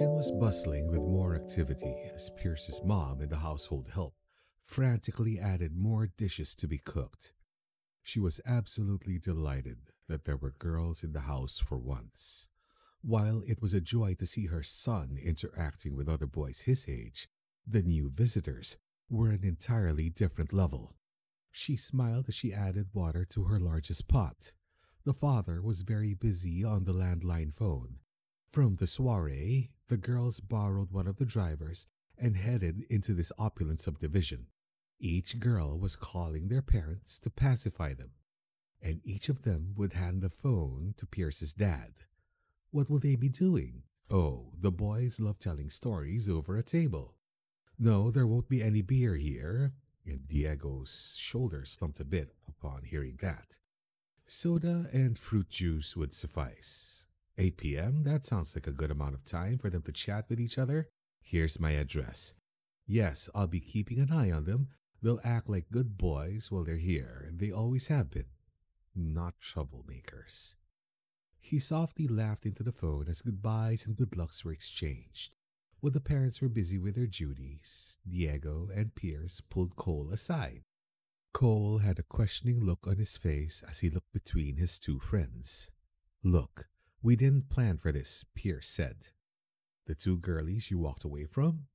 kitchen was bustling with more activity as Pierce's mom and the household help frantically added more dishes to be cooked. She was absolutely delighted that there were girls in the house for once. While it was a joy to see her son interacting with other boys his age, the new visitors were an entirely different level. She smiled as she added water to her largest pot. The father was very busy on the landline phone. From the soiree, the girls borrowed one of the drivers and headed into this opulent subdivision. Each girl was calling their parents to pacify them, and each of them would hand the phone to Pierce's dad. What will they be doing? Oh, the boys love telling stories over a table. No, there won't be any beer here. And Diego's shoulders slumped a bit upon hearing that. Soda and fruit juice would suffice. 8 p.m., that sounds like a good amount of time for them to chat with each other. Here's my address. Yes, I'll be keeping an eye on them. They'll act like good boys while they're here, they always have been. Not troublemakers. He softly laughed into the phone as goodbyes and good lucks were exchanged. While the parents were busy with their duties, Diego and Pierce pulled Cole aside. Cole had a questioning look on his face as he looked between his two friends. Look, we didn't plan for this, Pierce said. The two girlies you walked away from?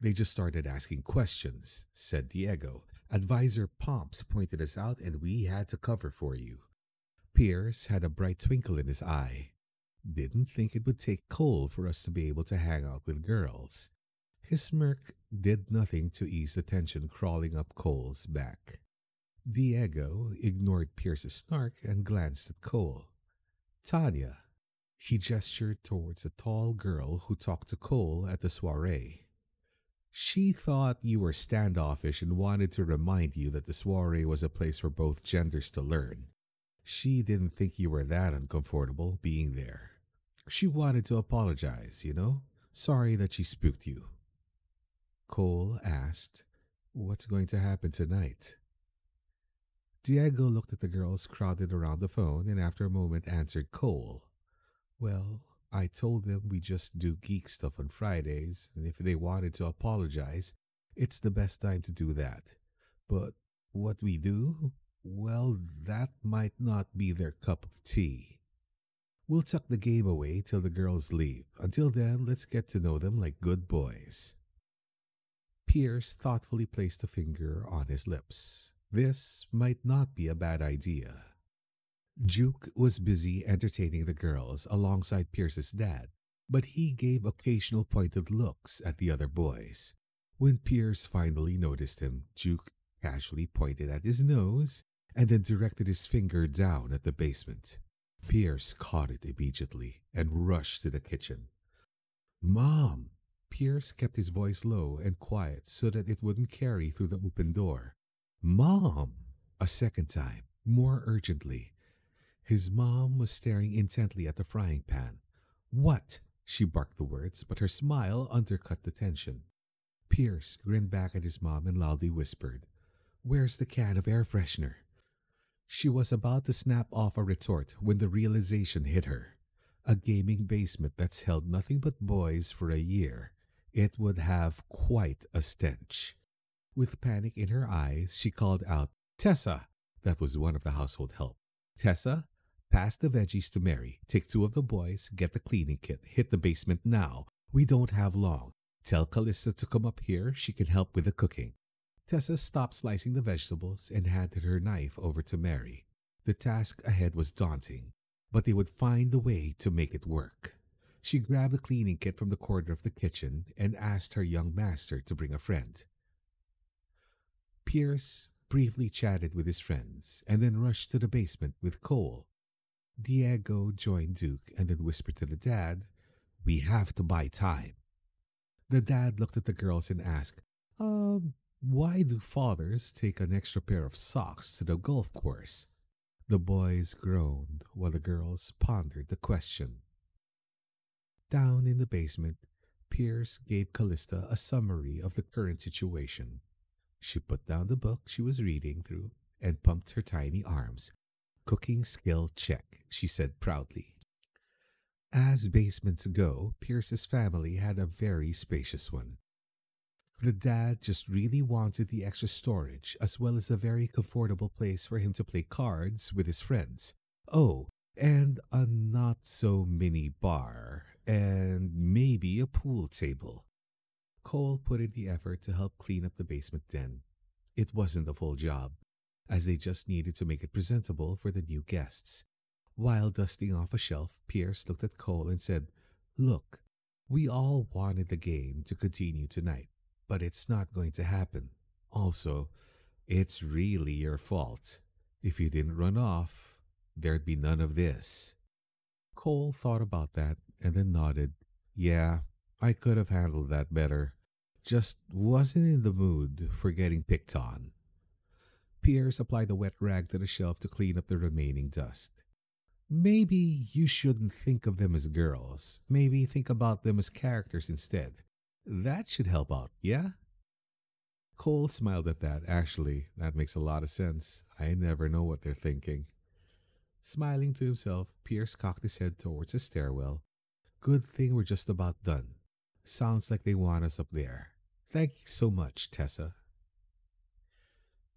They just started asking questions, said Diego. Advisor Pomps pointed us out and we had to cover for you. Pierce had a bright twinkle in his eye. Didn't think it would take Cole for us to be able to hang out with girls. His smirk did nothing to ease the tension crawling up Cole's back. Diego ignored Pierce's snark and glanced at Cole. Tanya. He gestured towards a tall girl who talked to Cole at the soiree. She thought you were standoffish and wanted to remind you that the soiree was a place for both genders to learn. She didn't think you were that uncomfortable being there. She wanted to apologize, you know? Sorry that she spooked you. Cole asked, What's going to happen tonight? Diego looked at the girls crowded around the phone and after a moment answered Cole. Well, I told them we just do geek stuff on Fridays, and if they wanted to apologize, it's the best time to do that. But what we do, well, that might not be their cup of tea. We'll tuck the game away till the girls leave. Until then, let's get to know them like good boys. Pierce thoughtfully placed a finger on his lips. This might not be a bad idea. Juke was busy entertaining the girls alongside Pierce's dad, but he gave occasional pointed looks at the other boys. When Pierce finally noticed him, Juke casually pointed at his nose and then directed his finger down at the basement. Pierce caught it immediately and rushed to the kitchen. Mom! Pierce kept his voice low and quiet so that it wouldn't carry through the open door. Mom! A second time, more urgently. His mom was staring intently at the frying pan. What? She barked the words, but her smile undercut the tension. Pierce grinned back at his mom and loudly whispered, Where's the can of air freshener? She was about to snap off a retort when the realization hit her. A gaming basement that's held nothing but boys for a year. It would have quite a stench. With panic in her eyes, she called out, Tessa! That was one of the household help. Tessa, pass the veggies to Mary. Take two of the boys, get the cleaning kit, hit the basement now. We don't have long. Tell Callista to come up here. She can help with the cooking. Tessa stopped slicing the vegetables and handed her knife over to Mary. The task ahead was daunting, but they would find a way to make it work. She grabbed the cleaning kit from the corner of the kitchen and asked her young master to bring a friend. Pierce briefly chatted with his friends and then rushed to the basement with Cole. Diego joined Duke and then whispered to the dad, We have to buy time. The dad looked at the girls and asked, Um, why do fathers take an extra pair of socks to the golf course? The boys groaned while the girls pondered the question. Down in the basement, Pierce gave Callista a summary of the current situation. She put down the book she was reading through and pumped her tiny arms. Cooking skill check, she said proudly. As basements go, Pierce's family had a very spacious one. The dad just really wanted the extra storage as well as a very comfortable place for him to play cards with his friends. Oh, and a not so mini bar, and maybe a pool table. Cole put in the effort to help clean up the basement den. It wasn't a full job, as they just needed to make it presentable for the new guests. While dusting off a shelf, Pierce looked at Cole and said, Look, we all wanted the game to continue tonight, but it's not going to happen. Also, it's really your fault. If you didn't run off, there'd be none of this. Cole thought about that and then nodded. Yeah, I could have handled that better. Just wasn't in the mood for getting picked on. Pierce applied a wet rag to the shelf to clean up the remaining dust. Maybe you shouldn't think of them as girls. Maybe think about them as characters instead. That should help out, yeah? Cole smiled at that. Actually, that makes a lot of sense. I never know what they're thinking. Smiling to himself, Pierce cocked his head towards the stairwell. Good thing we're just about done. Sounds like they want us up there. Thank you so much, Tessa.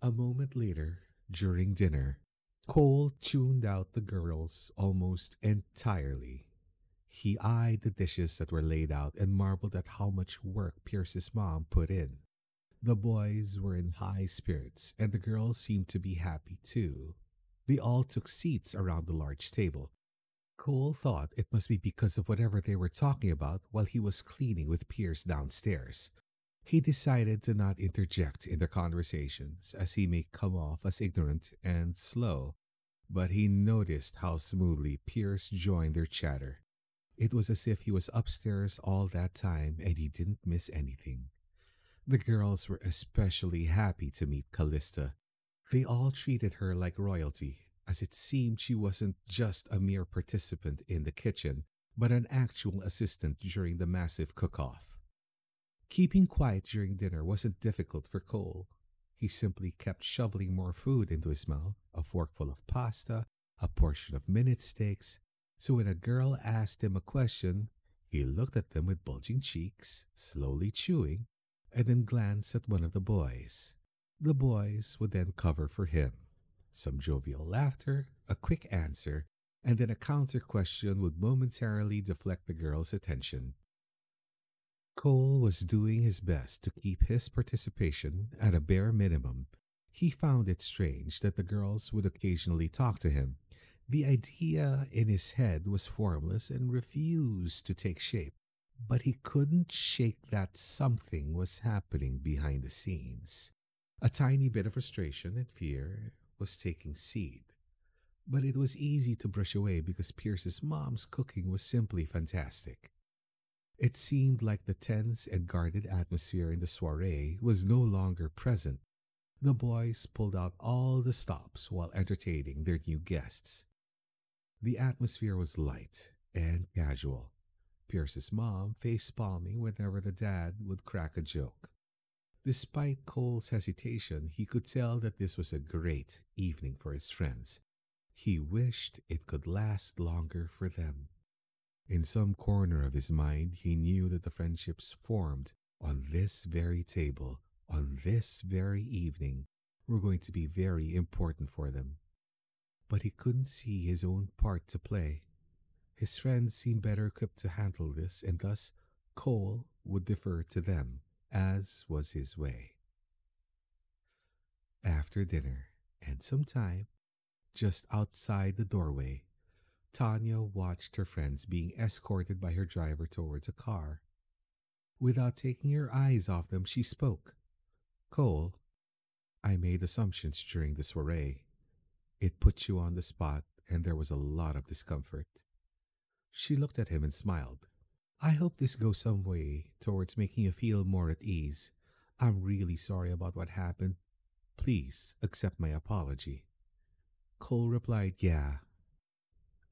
A moment later, during dinner, Cole tuned out the girls almost entirely. He eyed the dishes that were laid out and marveled at how much work Pierce's mom put in. The boys were in high spirits, and the girls seemed to be happy too. They all took seats around the large table. Cole thought it must be because of whatever they were talking about while he was cleaning with Pierce downstairs. He decided to not interject in their conversations as he may come off as ignorant and slow, but he noticed how smoothly Pierce joined their chatter. It was as if he was upstairs all that time and he didn't miss anything. The girls were especially happy to meet Callista. They all treated her like royalty, as it seemed she wasn't just a mere participant in the kitchen, but an actual assistant during the massive cook off. Keeping quiet during dinner wasn't difficult for Cole. He simply kept shoveling more food into his mouth a forkful of pasta, a portion of minute steaks. So when a girl asked him a question, he looked at them with bulging cheeks, slowly chewing, and then glanced at one of the boys. The boys would then cover for him. Some jovial laughter, a quick answer, and then a counter question would momentarily deflect the girl's attention. Cole was doing his best to keep his participation at a bare minimum. He found it strange that the girls would occasionally talk to him. The idea in his head was formless and refused to take shape, but he couldn't shake that something was happening behind the scenes. A tiny bit of frustration and fear was taking seed. But it was easy to brush away because Pierce's mom's cooking was simply fantastic. It seemed like the tense and guarded atmosphere in the soiree was no longer present. The boys pulled out all the stops while entertaining their new guests. The atmosphere was light and casual. Pierce's mom face palming whenever the dad would crack a joke. Despite Cole's hesitation, he could tell that this was a great evening for his friends. He wished it could last longer for them. In some corner of his mind, he knew that the friendships formed on this very table, on this very evening, were going to be very important for them. But he couldn't see his own part to play. His friends seemed better equipped to handle this, and thus Cole would defer to them as was his way. After dinner and some time, just outside the doorway, Tanya watched her friends being escorted by her driver towards a car. Without taking her eyes off them, she spoke. Cole, I made assumptions during the soiree. It put you on the spot, and there was a lot of discomfort. She looked at him and smiled. I hope this goes some way towards making you feel more at ease. I'm really sorry about what happened. Please accept my apology. Cole replied, Yeah.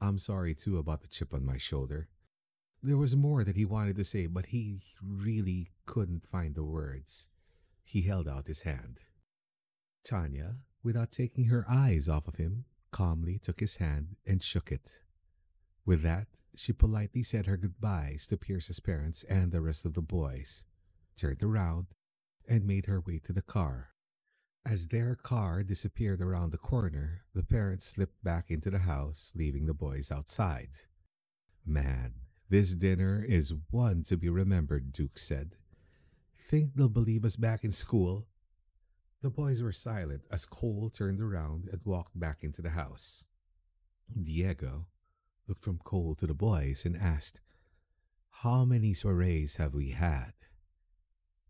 I'm sorry too about the chip on my shoulder. There was more that he wanted to say, but he really couldn't find the words. He held out his hand. Tanya, without taking her eyes off of him, calmly took his hand and shook it. With that, she politely said her goodbyes to Pierce's parents and the rest of the boys, turned around, and made her way to the car. As their car disappeared around the corner, the parents slipped back into the house, leaving the boys outside. Man, this dinner is one to be remembered, Duke said. Think they'll believe us back in school? The boys were silent as Cole turned around and walked back into the house. Diego looked from Cole to the boys and asked, How many soirees have we had?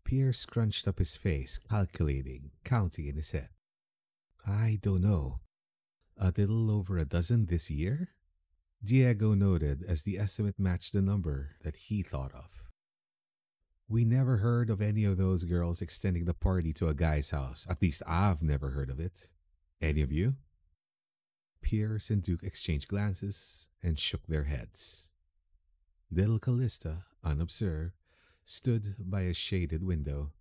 Pierce scrunched up his face, calculating, counting in his head. I don't know. A little over a dozen this year? Diego noted as the estimate matched the number that he thought of. We never heard of any of those girls extending the party to a guy's house. At least I've never heard of it. Any of you? Pierce and Duke exchanged glances and shook their heads. Little Callista, unobserved, stood by a shaded window.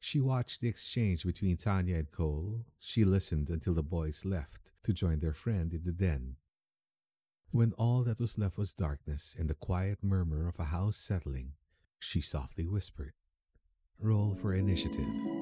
She watched the exchange between Tanya and Cole. She listened until the boys left to join their friend in the den. When all that was left was darkness and the quiet murmur of a house settling, she softly whispered, Roll for initiative.